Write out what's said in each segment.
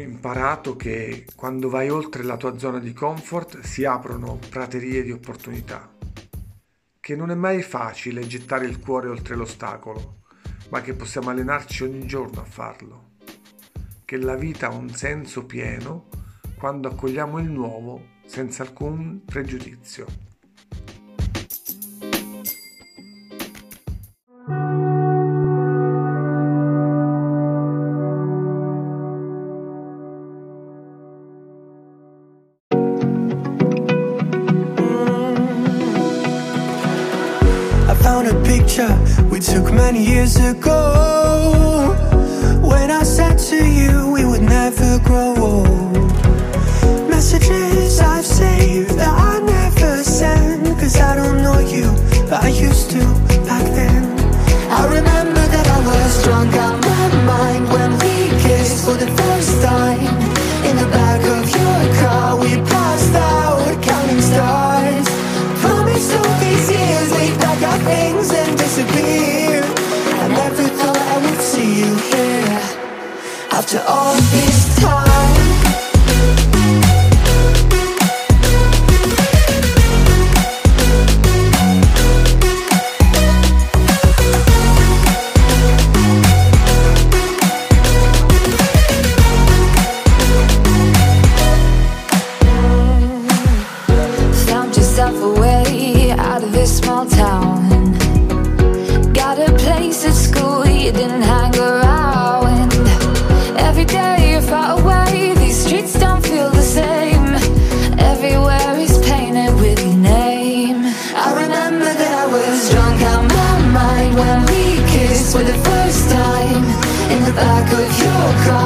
imparato che quando vai oltre la tua zona di comfort si aprono praterie di opportunità, che non è mai facile gettare il cuore oltre l'ostacolo, ma che possiamo allenarci ogni giorno a farlo, che la vita ha un senso pieno quando accogliamo il nuovo senza alcun pregiudizio. Picture we took many years ago. When I said to you we would never grow old Messages I've saved that I never send Cause I don't know you, but I used to things and disappear. I never thought I would see you here After all this time Far away, these streets don't feel the same. Everywhere is painted with your name. I remember that I was drunk out my mind when we kissed for the first time. In the back of your car,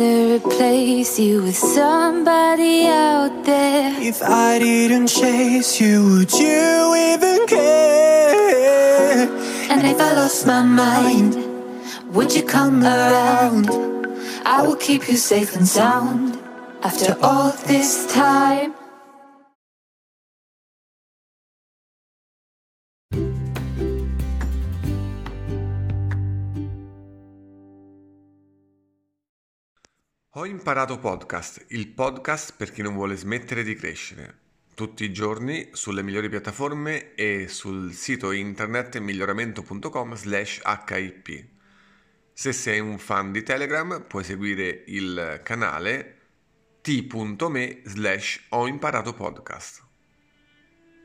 to replace you with somebody out there. If I didn't chase you, would you even care? And if I lost my mind, would you come around? I will keep you safe and sound after all this time. Ho imparato podcast, il podcast per chi non vuole smettere di crescere. Tutti i giorni sulle migliori piattaforme e sul sito internet miglioramento.com slash hip. Se sei un fan di Telegram puoi seguire il canale t.me slash ho imparato podcast.